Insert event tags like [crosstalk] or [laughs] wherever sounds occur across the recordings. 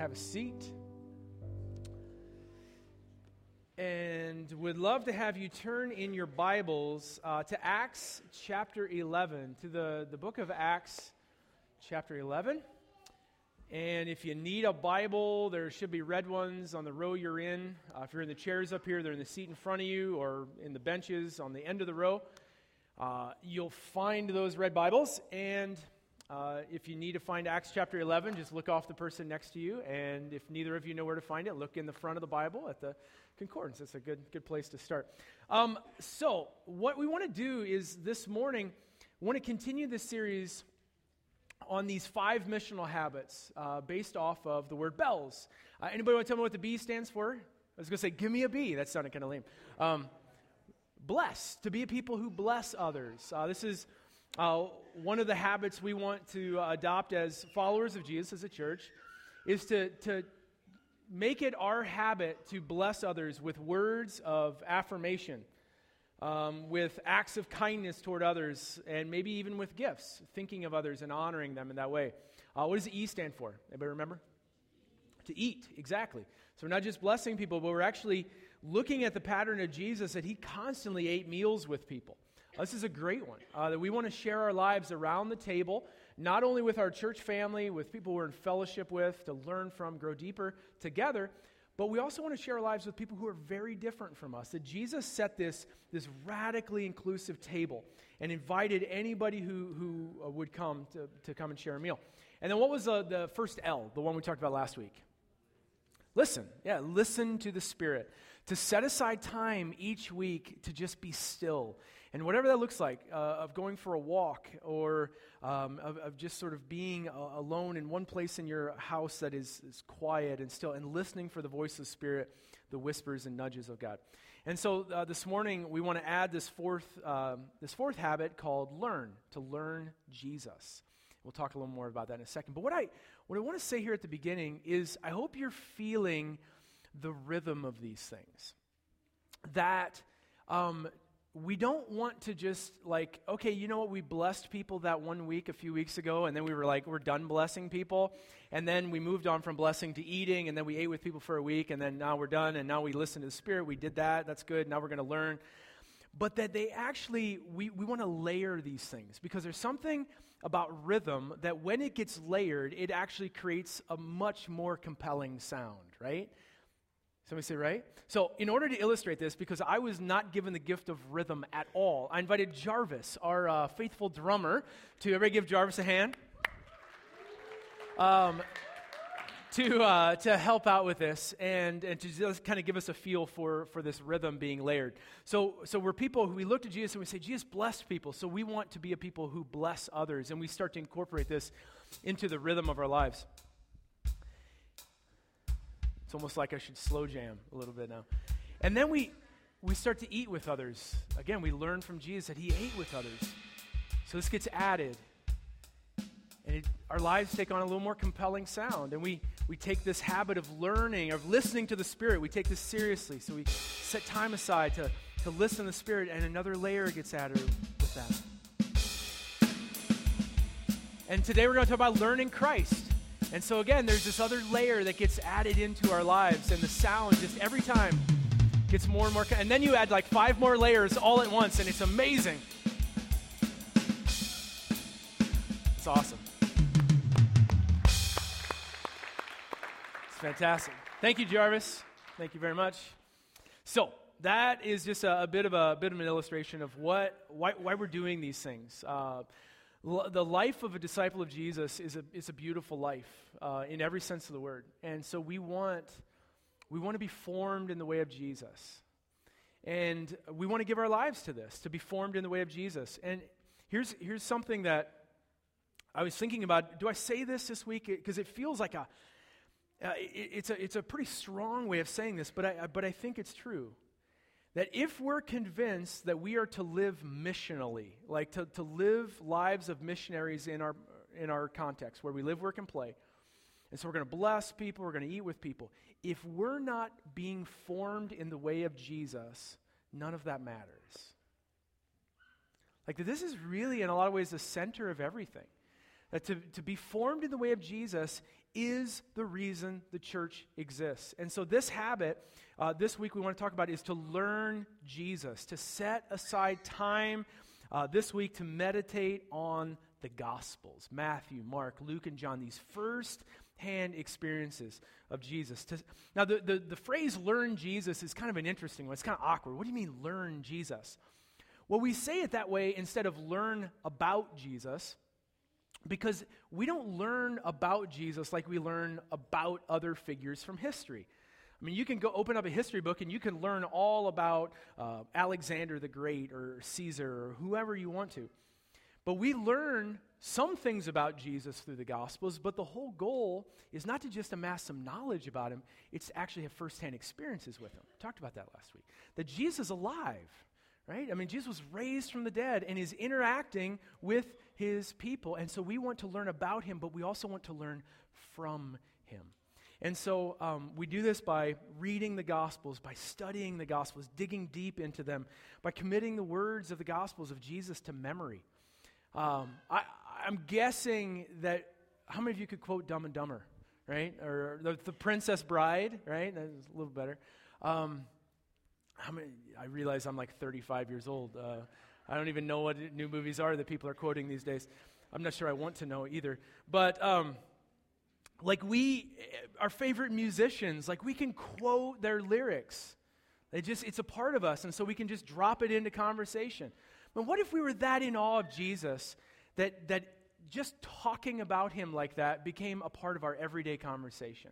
have a seat. And would love to have you turn in your Bibles uh, to Acts chapter 11, to the, the book of Acts chapter 11. And if you need a Bible, there should be red ones on the row you're in. Uh, if you're in the chairs up here, they're in the seat in front of you or in the benches on the end of the row. Uh, you'll find those red Bibles. And uh, if you need to find Acts chapter 11, just look off the person next to you. And if neither of you know where to find it, look in the front of the Bible at the concordance. It's a good, good place to start. Um, so, what we want to do is this morning, want to continue this series on these five missional habits uh, based off of the word bells. Uh, anybody want to tell me what the B stands for? I was going to say, give me a B. That sounded kind of lame. Um, bless, to be a people who bless others. Uh, this is uh, one of the habits we want to uh, adopt as followers of Jesus as a church is to, to make it our habit to bless others with words of affirmation, um, with acts of kindness toward others, and maybe even with gifts, thinking of others and honoring them in that way. Uh, what does the E stand for? Anybody remember? To eat, exactly. So we're not just blessing people, but we're actually looking at the pattern of Jesus that he constantly ate meals with people. This is a great one. Uh, that we want to share our lives around the table, not only with our church family, with people we're in fellowship with, to learn from, grow deeper together, but we also want to share our lives with people who are very different from us. That Jesus set this, this radically inclusive table and invited anybody who, who uh, would come to, to come and share a meal. And then what was the, the first L, the one we talked about last week? Listen. Yeah, listen to the Spirit. To set aside time each week to just be still and whatever that looks like, uh, of going for a walk or um, of, of, just sort of being uh, alone in one place in your house that is, is quiet and still, and listening for the voice of the Spirit, the whispers and nudges of God. And so uh, this morning, we want to add this fourth, um, this fourth habit called learn, to learn Jesus. We'll talk a little more about that in a second. But what I, what I want to say here at the beginning is I hope you're feeling the rhythm of these things. That um, we don't want to just like, okay, you know what? We blessed people that one week a few weeks ago, and then we were like, we're done blessing people. And then we moved on from blessing to eating, and then we ate with people for a week, and then now we're done, and now we listen to the Spirit. We did that. That's good. Now we're going to learn. But that they actually, we, we want to layer these things because there's something about rhythm that when it gets layered, it actually creates a much more compelling sound, right? Somebody say, right? So, in order to illustrate this, because I was not given the gift of rhythm at all, I invited Jarvis, our uh, faithful drummer, to everybody give Jarvis a hand. Um, to, uh, to help out with this and, and to just kind of give us a feel for, for this rhythm being layered. So, so we're people who we look to Jesus and we say, Jesus blessed people. So we want to be a people who bless others. And we start to incorporate this into the rhythm of our lives. It's almost like I should slow jam a little bit now. And then we, we start to eat with others. Again, we learn from Jesus that he ate with others. So this gets added. And it, our lives take on a little more compelling sound. And we, we take this habit of learning, of listening to the Spirit, we take this seriously. So we set time aside to, to listen to the Spirit, and another layer gets added with that. And today we're going to talk about learning Christ. And so, again, there's this other layer that gets added into our lives, and the sound just every time gets more and more. And then you add like five more layers all at once, and it's amazing. It's awesome. It's fantastic. Thank you, Jarvis. Thank you very much. So, that is just a, a bit of a, bit of an illustration of what why, why we're doing these things. Uh, the life of a disciple of Jesus is a, is a beautiful life uh, in every sense of the word. And so we want, we want to be formed in the way of Jesus. And we want to give our lives to this, to be formed in the way of Jesus. And here's, here's something that I was thinking about. Do I say this this week? Because it feels like a, uh, it, it's, a, it's a pretty strong way of saying this, but I, but I think it's true that if we're convinced that we are to live missionally, like to, to live lives of missionaries in our, in our context, where we live, work, and play, and so we're going to bless people, we're going to eat with people. If we're not being formed in the way of Jesus, none of that matters. Like, this is really, in a lot of ways, the center of everything. That to, to be formed in the way of Jesus is the reason the church exists. And so, this habit, uh, this week we want to talk about is to learn Jesus, to set aside time uh, this week to meditate on the Gospels Matthew, Mark, Luke, and John, these first hand experiences of Jesus. To, now, the, the, the phrase learn Jesus is kind of an interesting one. It's kind of awkward. What do you mean, learn Jesus? Well, we say it that way instead of learn about Jesus because we don't learn about Jesus like we learn about other figures from history. I mean, you can go open up a history book and you can learn all about uh, Alexander the Great or Caesar or whoever you want to. But we learn some things about Jesus through the Gospels, but the whole goal is not to just amass some knowledge about him, it's to actually have firsthand experiences with him. We talked about that last week. That Jesus is alive, right? I mean, Jesus was raised from the dead and is interacting with his people. And so we want to learn about him, but we also want to learn from him. And so um, we do this by reading the Gospels, by studying the Gospels, digging deep into them, by committing the words of the Gospels of Jesus to memory. Um, I, I'm guessing that how many of you could quote Dumb and Dumber, right? Or the, the Princess Bride, right? That's a little better. Um, how many? I realize I'm like 35 years old. Uh, I don't even know what new movies are that people are quoting these days. I'm not sure I want to know either. But um, like we, our favorite musicians, like we can quote their lyrics. They just, it's a part of us, and so we can just drop it into conversation. But what if we were that in awe of Jesus that, that just talking about him like that became a part of our everyday conversation?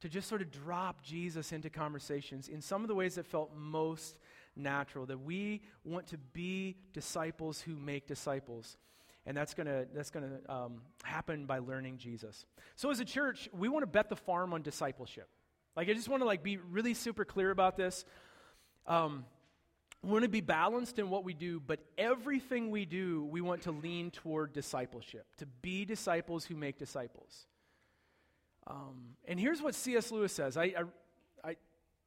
To just sort of drop Jesus into conversations in some of the ways that felt most natural, that we want to be disciples who make disciples. And that's going to that's gonna, um, happen by learning Jesus. So, as a church, we want to bet the farm on discipleship. Like, I just want to like be really super clear about this. Um, we want to be balanced in what we do, but everything we do, we want to lean toward discipleship, to be disciples who make disciples. Um, and here's what C.S. Lewis says. I, I, I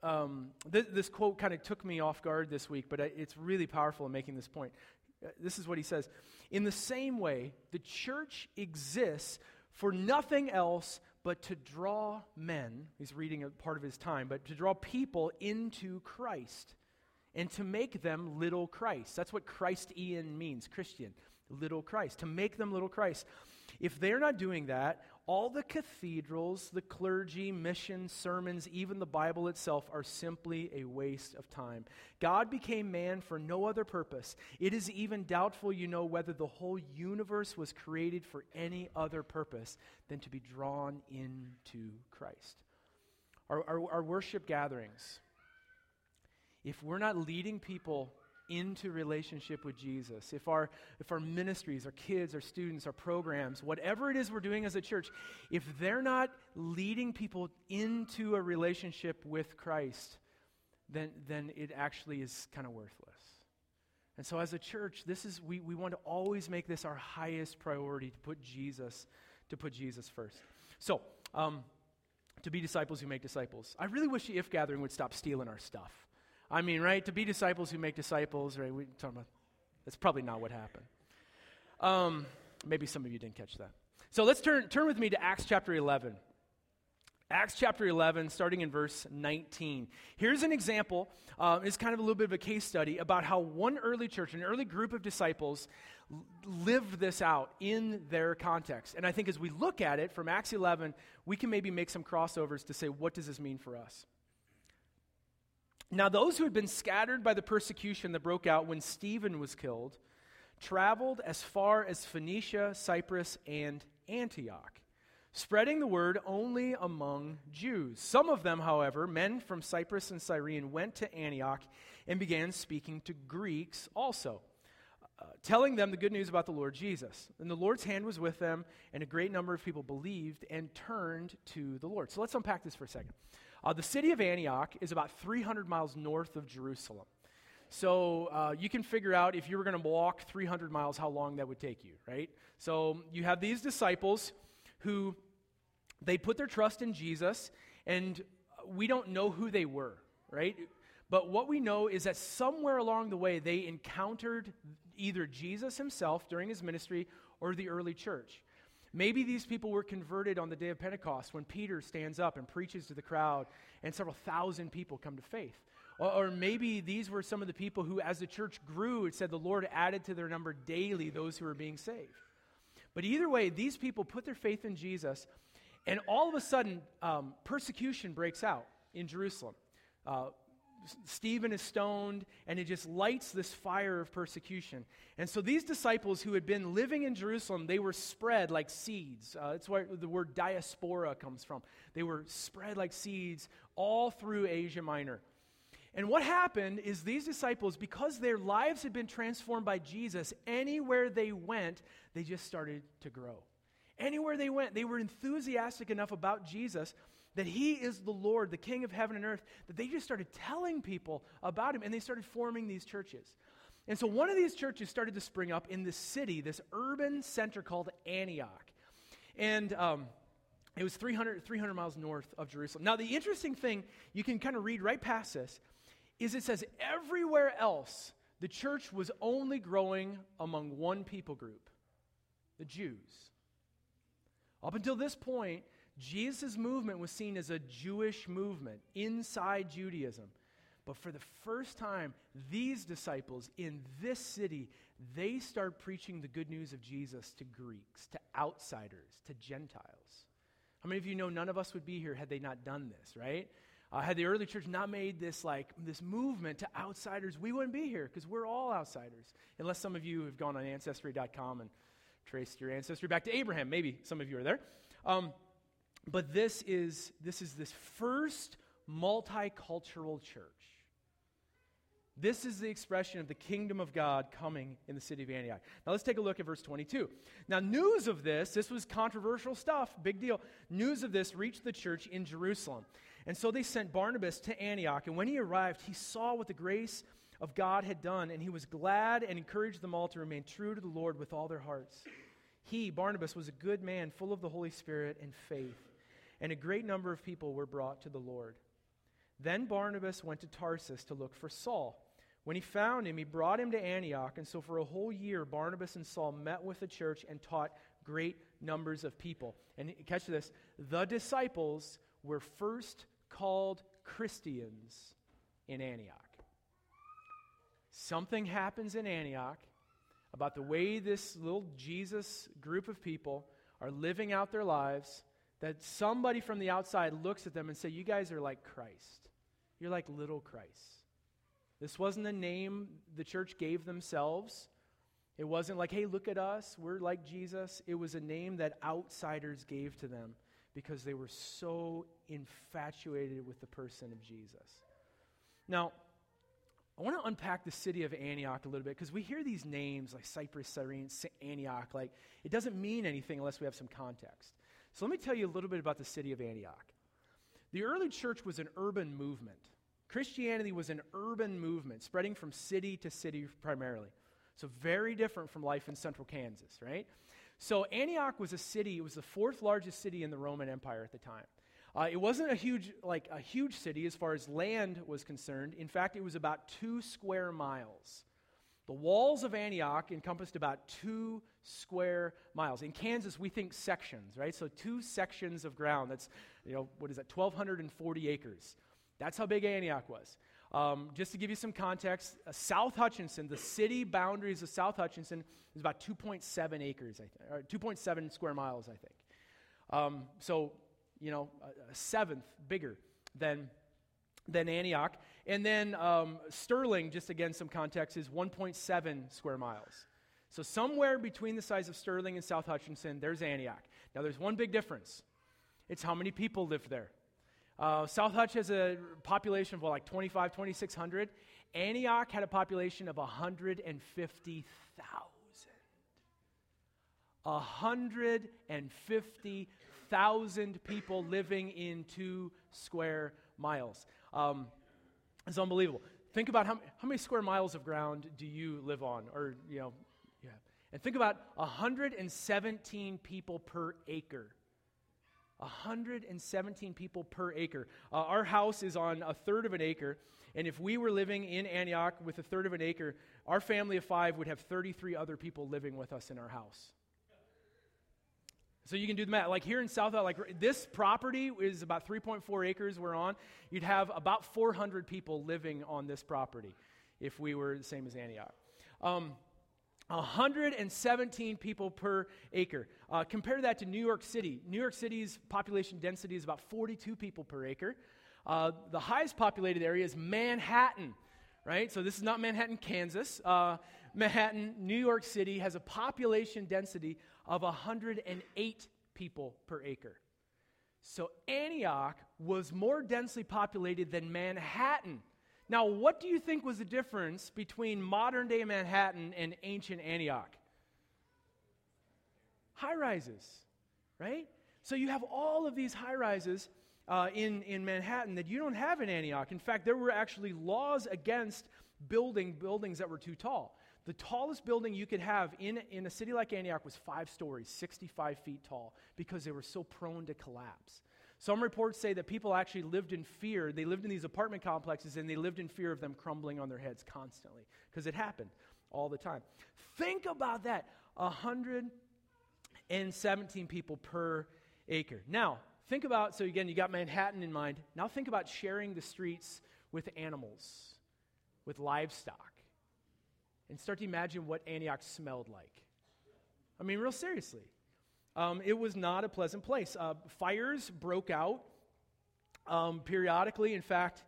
um, th- this quote kind of took me off guard this week, but I, it's really powerful in making this point. Uh, this is what he says In the same way, the church exists for nothing else but to draw men, he's reading a part of his time, but to draw people into Christ and to make them little Christ. That's what Christ Ian means, Christian, little Christ, to make them little Christ. If they're not doing that, all the cathedrals, the clergy, missions, sermons, even the Bible itself are simply a waste of time. God became man for no other purpose. It is even doubtful, you know, whether the whole universe was created for any other purpose than to be drawn into Christ. Our, our, our worship gatherings, if we're not leading people into relationship with Jesus, if our, if our ministries, our kids, our students, our programs, whatever it is we're doing as a church, if they're not leading people into a relationship with Christ, then, then it actually is kind of worthless. And so as a church, this is we, we want to always make this our highest priority to put Jesus, to put Jesus first. So, um, to be disciples who make disciples. I really wish the IF:Gathering would stop stealing our stuff. I mean, right? To be disciples who make disciples, right? We talking about that's probably not what happened. Um, maybe some of you didn't catch that. So let's turn turn with me to Acts chapter 11. Acts chapter 11, starting in verse 19. Here's an example. Uh, it's kind of a little bit of a case study about how one early church, an early group of disciples, lived this out in their context. And I think as we look at it from Acts 11, we can maybe make some crossovers to say, what does this mean for us? Now, those who had been scattered by the persecution that broke out when Stephen was killed traveled as far as Phoenicia, Cyprus, and Antioch, spreading the word only among Jews. Some of them, however, men from Cyprus and Cyrene, went to Antioch and began speaking to Greeks also. Uh, telling them the good news about the Lord Jesus. And the Lord's hand was with them, and a great number of people believed and turned to the Lord. So let's unpack this for a second. Uh, the city of Antioch is about 300 miles north of Jerusalem. So uh, you can figure out if you were going to walk 300 miles, how long that would take you, right? So you have these disciples who they put their trust in Jesus, and we don't know who they were, right? But what we know is that somewhere along the way they encountered either Jesus himself during his ministry or the early church. Maybe these people were converted on the day of Pentecost when Peter stands up and preaches to the crowd and several thousand people come to faith. Or, or, maybe these were some of the people who, as the church grew, it said the Lord added to their number daily those who were being saved. But either way, these people put their faith in Jesus, and all of a sudden, um, persecution breaks out in Jerusalem. Uh, Stephen is stoned, and it just lights this fire of persecution. And so these disciples who had been living in Jerusalem, they were spread like seeds. Uh, that's where the word diaspora comes from. They were spread like seeds all through Asia Minor. And what happened is these disciples, because their lives had been transformed by Jesus, anywhere they went, they just started to grow. Anywhere they went, they were enthusiastic enough about Jesus that he is the Lord, the King of heaven and earth, that they just started telling people about him and they started forming these churches. And so one of these churches started to spring up in this city, this urban center called Antioch. And um, it was 300, 300 miles north of Jerusalem. Now, the interesting thing, you can kind of read right past this, is it says everywhere else, the church was only growing among one people group the Jews. Up until this point, Jesus' movement was seen as a Jewish movement inside Judaism. But for the first time, these disciples in this city, they start preaching the good news of Jesus to Greeks, to outsiders, to Gentiles. How many of you know none of us would be here had they not done this, right? Uh, had the early church not made this like this movement to outsiders, we wouldn't be here because we're all outsiders. Unless some of you have gone on ancestry.com and traced your ancestry back to Abraham. Maybe some of you are there. Um, but this is this is this first multicultural church. This is the expression of the kingdom of God coming in the city of Antioch. Now let's take a look at verse 22. Now, news of this, this was controversial stuff, big deal. News of this reached the church in Jerusalem. And so they sent Barnabas to Antioch. And when he arrived, he saw what the grace of God had done, and he was glad and encouraged them all to remain true to the Lord with all their hearts. He, Barnabas, was a good man, full of the Holy Spirit and faith and a great number of people were brought to the Lord. Then Barnabas went to Tarsus to look for Saul. When he found him, he brought him to Antioch, and so for a whole year, Barnabas and Saul met with the church and taught great numbers of people. And catch this the disciples were first called Christians in Antioch. Something happens in Antioch about the way this little Jesus group of people are living out their lives that somebody from the outside looks at them and say, You guys are like Christ. You're like little Christ. This wasn't a name the church gave themselves. It wasn't like, hey, look at us, we're like Jesus. It was a name that outsiders gave to them because they were so infatuated with the person of Jesus. Now, I want to unpack the city of Antioch a little bit because we hear these names like Cyprus, Cyrene, Antioch. Like, it doesn't mean anything unless we have some context. So let me tell you a little bit about the city of Antioch. The early church was an urban movement. Christianity was an urban movement, spreading from city to city primarily. So, very different from life in central Kansas, right? So, Antioch was a city, it was the fourth largest city in the Roman Empire at the time. Uh, it wasn't a huge, like a huge city as far as land was concerned. In fact, it was about two square miles. The walls of Antioch encompassed about two square miles. In Kansas, we think sections, right? So two sections of ground. That's, you know, what is that, 1,240 acres. That's how big Antioch was. Um, just to give you some context, uh, South Hutchinson, the city boundaries of South Hutchinson, is about 2.7 acres, I or 2.7 square miles, I think. Um, so, you know, a, a seventh bigger than than Antioch. And then um, Sterling, just again some context, is 1.7 square miles. So somewhere between the size of Sterling and South Hutchinson, there's Antioch. Now there's one big difference. It's how many people live there. Uh, South Hutch has a population of well, like 25, 2,600. Antioch had a population of 150,000. 150,000 people living in two square miles. Um, it's unbelievable. Think about how, how many square miles of ground do you live on? Or, you know. And think about 117 people per acre. 117 people per acre. Uh, our house is on a third of an acre, and if we were living in Antioch with a third of an acre, our family of five would have 33 other people living with us in our house. So you can do the math. Like here in South, like this property is about 3.4 acres we're on. You'd have about 400 people living on this property if we were the same as Antioch. Um, 117 people per acre. Uh, compare that to New York City. New York City's population density is about 42 people per acre. Uh, the highest populated area is Manhattan, right? So this is not Manhattan, Kansas. Uh, Manhattan, New York City has a population density of 108 people per acre. So Antioch was more densely populated than Manhattan. Now, what do you think was the difference between modern day Manhattan and ancient Antioch? High rises, right? So you have all of these high rises uh, in, in Manhattan that you don't have in Antioch. In fact, there were actually laws against building buildings that were too tall. The tallest building you could have in, in a city like Antioch was five stories, 65 feet tall, because they were so prone to collapse. Some reports say that people actually lived in fear. They lived in these apartment complexes and they lived in fear of them crumbling on their heads constantly because it happened all the time. Think about that 117 people per acre. Now, think about so again, you got Manhattan in mind. Now, think about sharing the streets with animals, with livestock, and start to imagine what Antioch smelled like. I mean, real seriously. Um, it was not a pleasant place. Uh, fires broke out um, periodically. In fact,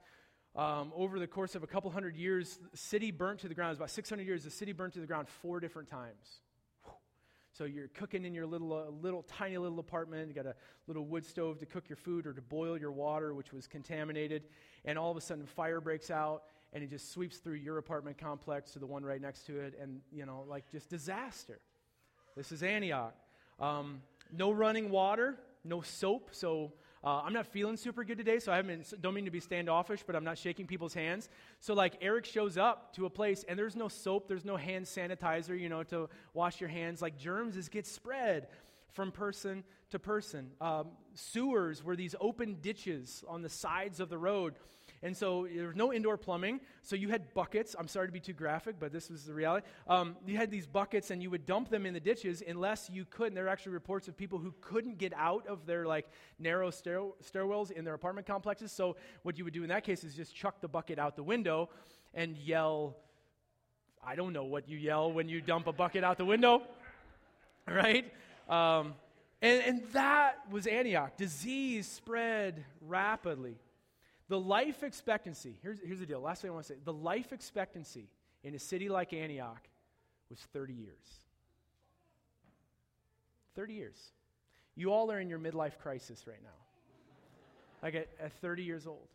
um, over the course of a couple hundred years, the city burnt to the ground. It was about 600 years. The city burnt to the ground four different times. So you're cooking in your little, uh, little, tiny little apartment. You got a little wood stove to cook your food or to boil your water, which was contaminated. And all of a sudden, fire breaks out, and it just sweeps through your apartment complex to the one right next to it, and you know, like just disaster. This is Antioch. Um, no running water, no soap. So uh, I'm not feeling super good today, so I haven't, don't mean to be standoffish, but I'm not shaking people's hands. So, like, Eric shows up to a place and there's no soap, there's no hand sanitizer, you know, to wash your hands. Like, germs is get spread from person to person. Um, sewers were these open ditches on the sides of the road and so there was no indoor plumbing. So you had buckets. I'm sorry to be too graphic, but this was the reality. Um, you had these buckets and you would dump them in the ditches unless you could. And there are actually reports of people who couldn't get out of their like narrow stair- stairwells in their apartment complexes. So what you would do in that case is just chuck the bucket out the window and yell, I don't know what you yell when you dump a bucket out the window, [laughs] right? Um, and, and that was Antioch. Disease spread rapidly. The life expectancy, here's, here's the deal. Last thing I want to say the life expectancy in a city like Antioch was 30 years. 30 years. You all are in your midlife crisis right now. Like at, at 30 years old.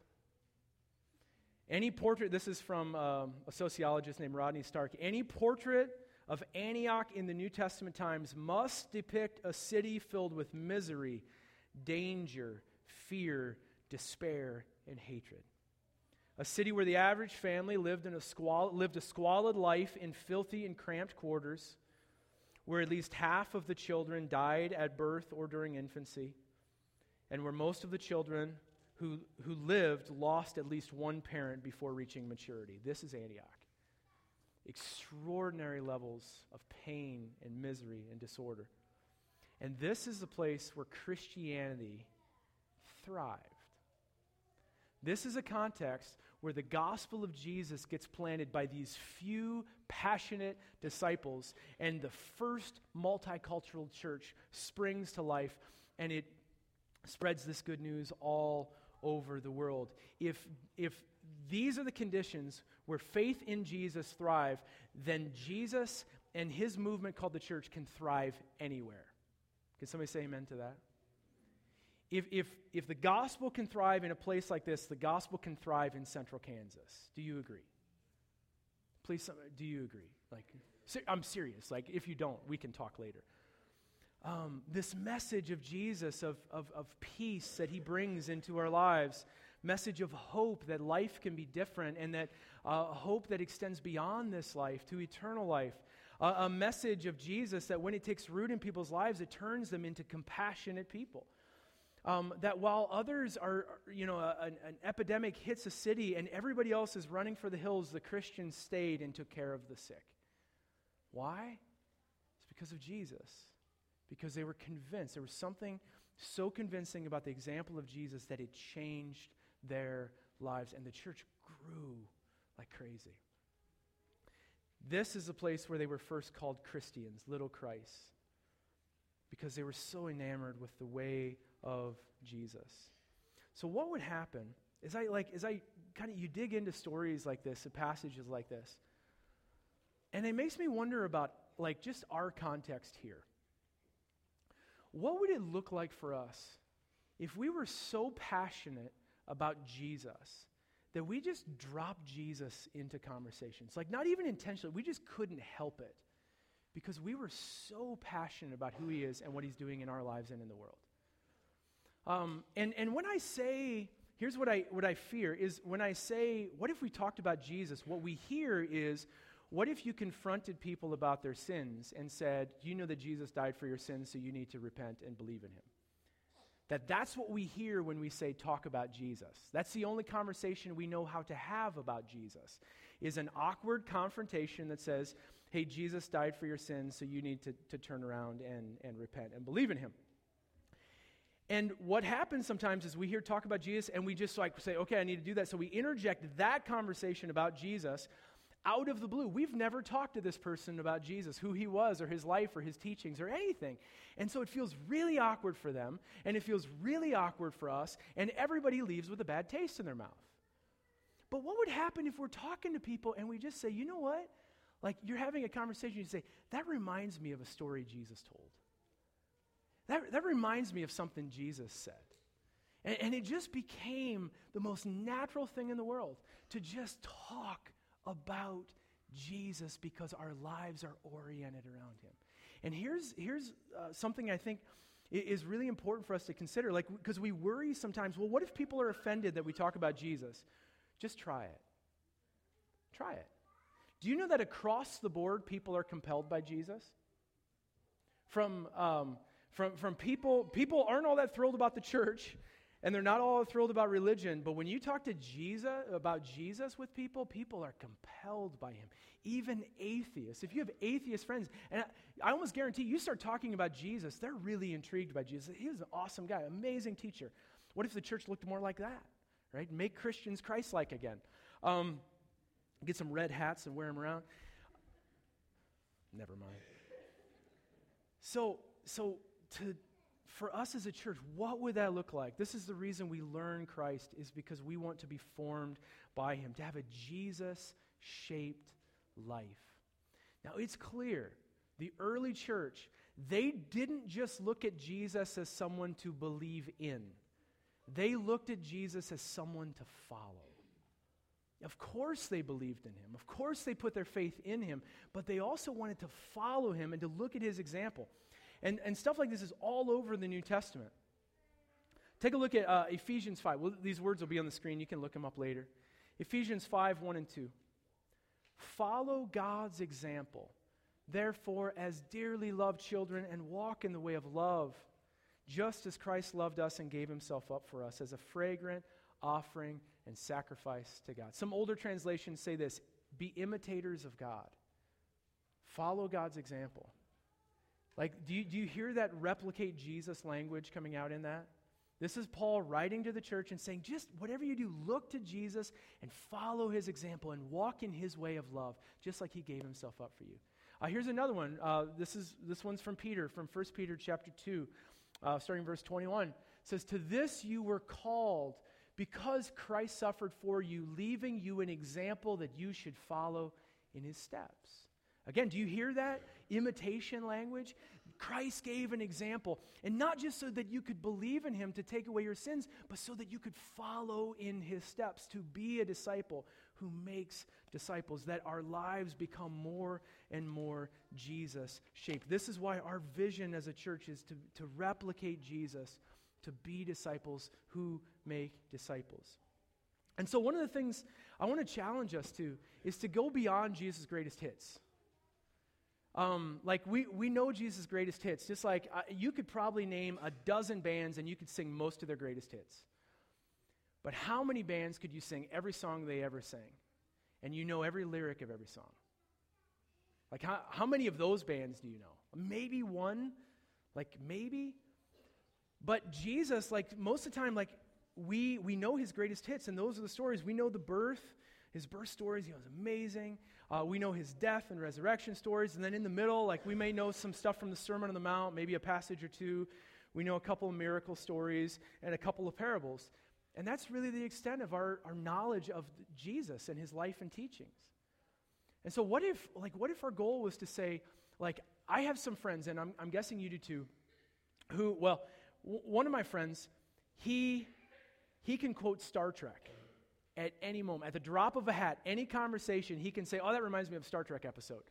Any portrait, this is from um, a sociologist named Rodney Stark. Any portrait of Antioch in the New Testament times must depict a city filled with misery, danger, fear, despair, and hatred. A city where the average family lived, in a squal- lived a squalid life in filthy and cramped quarters, where at least half of the children died at birth or during infancy, and where most of the children who, who lived lost at least one parent before reaching maturity. This is Antioch. Extraordinary levels of pain and misery and disorder. And this is the place where Christianity thrived. This is a context where the gospel of Jesus gets planted by these few passionate disciples, and the first multicultural church springs to life, and it spreads this good news all over the world. If, if these are the conditions where faith in Jesus thrive, then Jesus and his movement called the church can thrive anywhere. Can somebody say amen to that? If, if, if the gospel can thrive in a place like this, the gospel can thrive in central Kansas. Do you agree? Please, do you agree? Like, I'm serious. Like, if you don't, we can talk later. Um, this message of Jesus, of, of, of peace that he brings into our lives, message of hope that life can be different and that uh, hope that extends beyond this life to eternal life. Uh, a message of Jesus that when it takes root in people's lives, it turns them into compassionate people. Um, that while others are, you know, an, an epidemic hits a city and everybody else is running for the hills, the Christians stayed and took care of the sick. Why? It's because of Jesus. because they were convinced. There was something so convincing about the example of Jesus that it changed their lives, and the church grew like crazy. This is a place where they were first called Christians, little Christ, because they were so enamored with the way of Jesus. So what would happen is I like as I kind of you dig into stories like this and passages like this, and it makes me wonder about like just our context here. What would it look like for us if we were so passionate about Jesus that we just dropped Jesus into conversations? Like, not even intentionally, we just couldn't help it because we were so passionate about who he is and what he's doing in our lives and in the world. Um, and, and when I say, here's what I, what I fear is when I say, what if we talked about Jesus? What we hear is, what if you confronted people about their sins and said, You know that Jesus died for your sins, so you need to repent and believe in him? That that's what we hear when we say talk about Jesus. That's the only conversation we know how to have about Jesus. Is an awkward confrontation that says, "Hey, Jesus died for your sins, so you need to, to turn around and, and repent and believe in him." And what happens sometimes is we hear talk about Jesus and we just like say, "Okay, I need to do that." So we interject that conversation about Jesus out of the blue. We've never talked to this person about Jesus, who he was, or his life, or his teachings, or anything. And so it feels really awkward for them, and it feels really awkward for us, and everybody leaves with a bad taste in their mouth. But what would happen if we're talking to people and we just say, you know what? Like you're having a conversation, you say, that reminds me of a story Jesus told. That, that reminds me of something Jesus said. And, and it just became the most natural thing in the world to just talk about Jesus because our lives are oriented around him. And here's, here's uh, something I think is really important for us to consider. Like, because we worry sometimes, well, what if people are offended that we talk about Jesus? Just try it. Try it. Do you know that across the board, people are compelled by Jesus? From, um, from, from people, people aren't all that thrilled about the church and they're not all thrilled about religion, but when you talk to Jesus about Jesus with people, people are compelled by him. Even atheists. If you have atheist friends, and I, I almost guarantee you start talking about Jesus, they're really intrigued by Jesus. He was an awesome guy, amazing teacher. What if the church looked more like that? Right? Make Christians Christ like again. Um, get some red hats and wear them around. Never mind. So, so to for us as a church, what would that look like? This is the reason we learn Christ, is because we want to be formed by Him, to have a Jesus shaped life. Now, it's clear the early church, they didn't just look at Jesus as someone to believe in, they looked at Jesus as someone to follow. Of course, they believed in him. Of course, they put their faith in him, but they also wanted to follow him and to look at his example. And, and stuff like this is all over the New Testament. Take a look at uh, Ephesians 5. Well, these words will be on the screen. You can look them up later. Ephesians 5 1 and 2. Follow God's example, therefore, as dearly loved children, and walk in the way of love, just as Christ loved us and gave himself up for us as a fragrant offering and sacrifice to God. Some older translations say this be imitators of God. Follow God's example. Like, do you, do you hear that replicate Jesus language coming out in that? This is Paul writing to the church and saying, just whatever you do, look to Jesus and follow his example and walk in his way of love, just like he gave himself up for you. Uh, here's another one. Uh, this, is, this one's from Peter, from 1 Peter chapter 2, uh, starting verse 21. It says, To this you were called because Christ suffered for you, leaving you an example that you should follow in his steps. Again, do you hear that? Imitation language. Christ gave an example, and not just so that you could believe in him to take away your sins, but so that you could follow in his steps to be a disciple who makes disciples, that our lives become more and more Jesus shaped. This is why our vision as a church is to, to replicate Jesus, to be disciples who make disciples. And so, one of the things I want to challenge us to is to go beyond Jesus' greatest hits. Um, like we, we know Jesus' greatest hits. Just like uh, you could probably name a dozen bands and you could sing most of their greatest hits. But how many bands could you sing every song they ever sang? And you know every lyric of every song? Like how, how many of those bands do you know? Maybe one? Like maybe. But Jesus, like most of the time, like we we know his greatest hits, and those are the stories. We know the birth, his birth stories, he was amazing. Uh, we know his death and resurrection stories. And then in the middle, like we may know some stuff from the Sermon on the Mount, maybe a passage or two. We know a couple of miracle stories and a couple of parables. And that's really the extent of our, our knowledge of Jesus and his life and teachings. And so what if, like, what if our goal was to say, like, I have some friends, and I'm, I'm guessing you do too, who, well, w- one of my friends, he, he can quote Star Trek at any moment. At the drop of a hat, any conversation, he can say, Oh, that reminds me of Star Trek episode.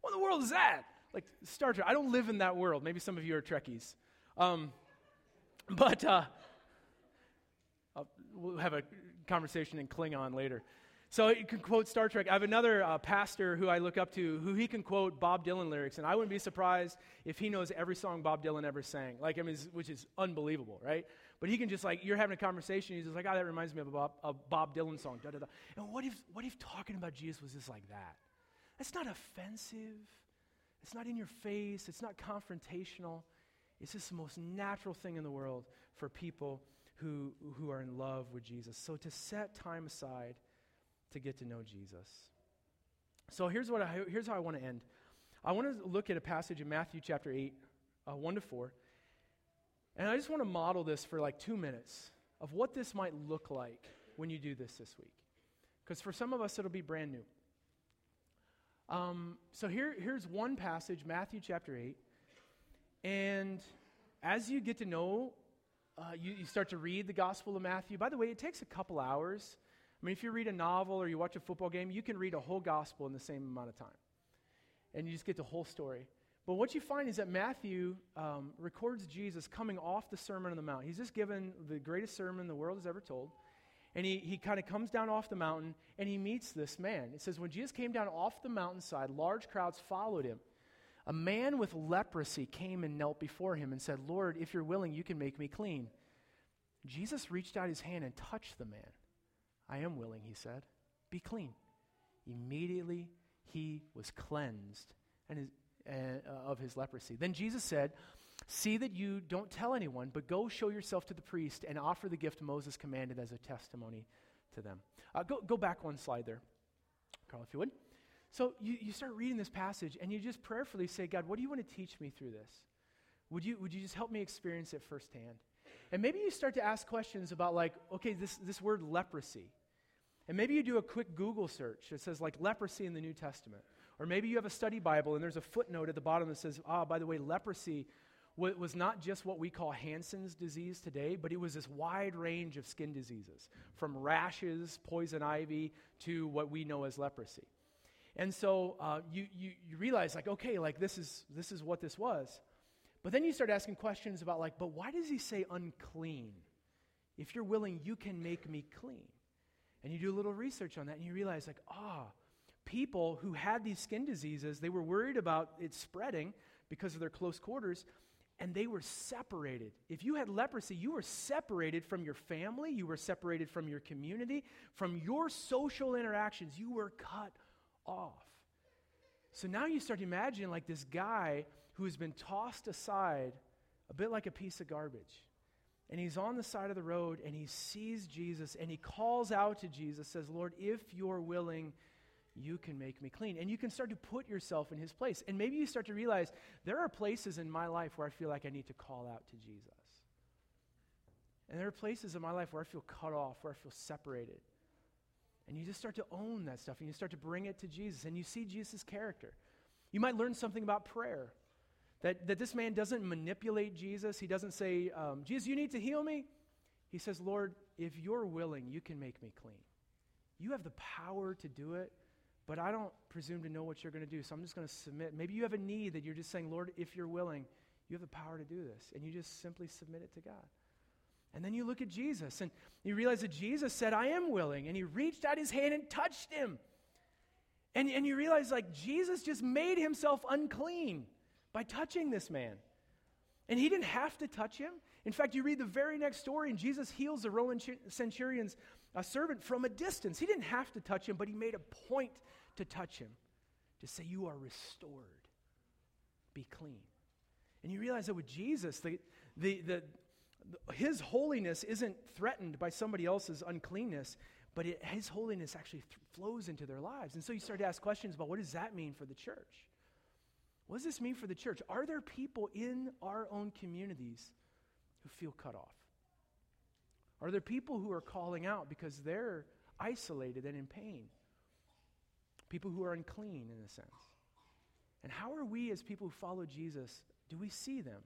What in the world is that? Like Star Trek. I don't live in that world. Maybe some of you are Trekkies. Um, [laughs] but uh, we'll have a conversation in Klingon later. So you can quote Star Trek. I have another uh, pastor who I look up to who he can quote Bob Dylan lyrics, and I wouldn't be surprised if he knows every song Bob Dylan ever sang. Like, I mean, which is unbelievable, right? But he can just like you're having a conversation, he's just like, oh, that reminds me of a Bob, a Bob Dylan song. Da, da, da. And what if what if talking about Jesus was just like that? That's not offensive. It's not in your face. It's not confrontational. It's just the most natural thing in the world for people who, who are in love with Jesus. So to set time aside to get to know Jesus. So here's, what I, here's how I want to end. I want to look at a passage in Matthew chapter 8, uh, 1 to 4. And I just want to model this for like two minutes of what this might look like when you do this this week. Because for some of us, it'll be brand new. Um, so here, here's one passage, Matthew chapter 8. And as you get to know, uh, you, you start to read the Gospel of Matthew. By the way, it takes a couple hours. I mean, if you read a novel or you watch a football game, you can read a whole Gospel in the same amount of time. And you just get the whole story. But what you find is that Matthew um, records Jesus coming off the Sermon on the Mount. He's just given the greatest sermon the world has ever told. And he, he kind of comes down off the mountain and he meets this man. It says, When Jesus came down off the mountainside, large crowds followed him. A man with leprosy came and knelt before him and said, Lord, if you're willing, you can make me clean. Jesus reached out his hand and touched the man. I am willing, he said. Be clean. Immediately he was cleansed and his, uh, of his leprosy. Then Jesus said, See that you don't tell anyone, but go show yourself to the priest and offer the gift Moses commanded as a testimony to them. Uh, go, go back one slide there, Carl, if you would. So you, you start reading this passage and you just prayerfully say, God, what do you want to teach me through this? Would you, would you just help me experience it firsthand? And maybe you start to ask questions about, like, okay, this, this word leprosy. And maybe you do a quick Google search that says, like, leprosy in the New Testament. Or maybe you have a study Bible and there's a footnote at the bottom that says, ah, by the way, leprosy was not just what we call Hansen's disease today, but it was this wide range of skin diseases, from rashes, poison ivy, to what we know as leprosy. And so uh, you, you, you realize, like, okay, like this is, this is what this was. But then you start asking questions about, like, but why does he say unclean? If you're willing, you can make me clean. And you do a little research on that, and you realize, like, ah, people who had these skin diseases, they were worried about it spreading because of their close quarters, and they were separated. If you had leprosy, you were separated from your family, you were separated from your community, from your social interactions. You were cut off. So now you start to imagine like this guy who has been tossed aside a bit like a piece of garbage. And he's on the side of the road and he sees Jesus and he calls out to Jesus, says, Lord, if you're willing, you can make me clean. And you can start to put yourself in his place. And maybe you start to realize there are places in my life where I feel like I need to call out to Jesus. And there are places in my life where I feel cut off, where I feel separated. And you just start to own that stuff and you start to bring it to Jesus and you see Jesus' character. You might learn something about prayer. That, that this man doesn't manipulate Jesus. He doesn't say, um, Jesus, you need to heal me. He says, Lord, if you're willing, you can make me clean. You have the power to do it. But I don't presume to know what you're going to do, so I'm just going to submit. Maybe you have a need that you're just saying, Lord, if you're willing, you have the power to do this. And you just simply submit it to God. And then you look at Jesus and you realize that Jesus said, I am willing. And he reached out his hand and touched him. And, and you realize, like, Jesus just made himself unclean by touching this man. And he didn't have to touch him. In fact, you read the very next story, and Jesus heals the Roman centurion's uh, servant from a distance. He didn't have to touch him, but he made a point to touch him, to say, You are restored. Be clean. And you realize that with Jesus, the, the, the, the his holiness isn't threatened by somebody else's uncleanness, but it, his holiness actually th- flows into their lives. And so you start to ask questions about what does that mean for the church? What does this mean for the church? Are there people in our own communities who feel cut off? Are there people who are calling out because they're isolated and in pain? People who are unclean, in a sense. And how are we, as people who follow Jesus, do we see them?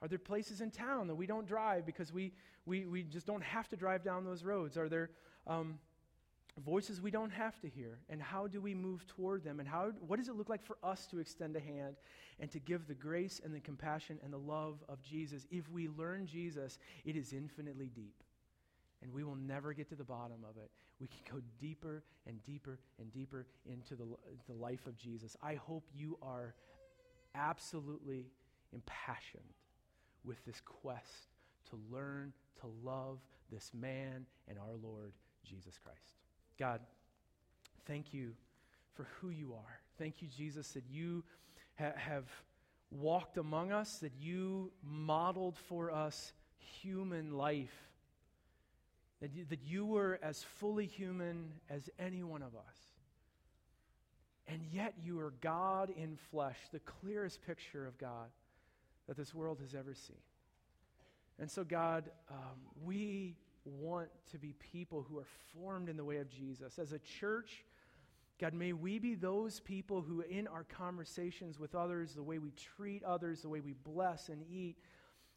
Are there places in town that we don't drive because we, we, we just don't have to drive down those roads? Are there um, voices we don't have to hear? And how do we move toward them? And how, what does it look like for us to extend a hand and to give the grace and the compassion and the love of Jesus? If we learn Jesus, it is infinitely deep. And we will never get to the bottom of it. We can go deeper and deeper and deeper into the, the life of Jesus. I hope you are absolutely impassioned with this quest to learn to love this man and our Lord Jesus Christ. God, thank you for who you are. Thank you, Jesus, that you ha- have walked among us, that you modeled for us human life, that you, that you were as fully human as any one of us. And yet you are God in flesh, the clearest picture of God that this world has ever seen. And so, God, um, we want to be people who are formed in the way of Jesus. As a church, God, may we be those people who, in our conversations with others, the way we treat others, the way we bless and eat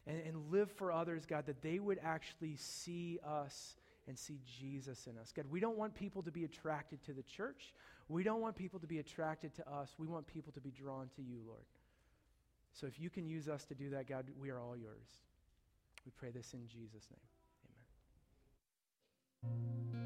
and, and live for others, God, that they would actually see us and see Jesus in us. God, we don't want people to be attracted to the church. We don't want people to be attracted to us. We want people to be drawn to you, Lord. So if you can use us to do that, God, we are all yours. We pray this in Jesus' name. Amen.